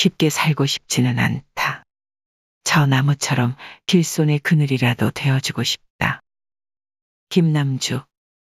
쉽게 살고 싶지는 않다. 저 나무처럼 길손의 그늘이라도 되어주고 싶다. 김남주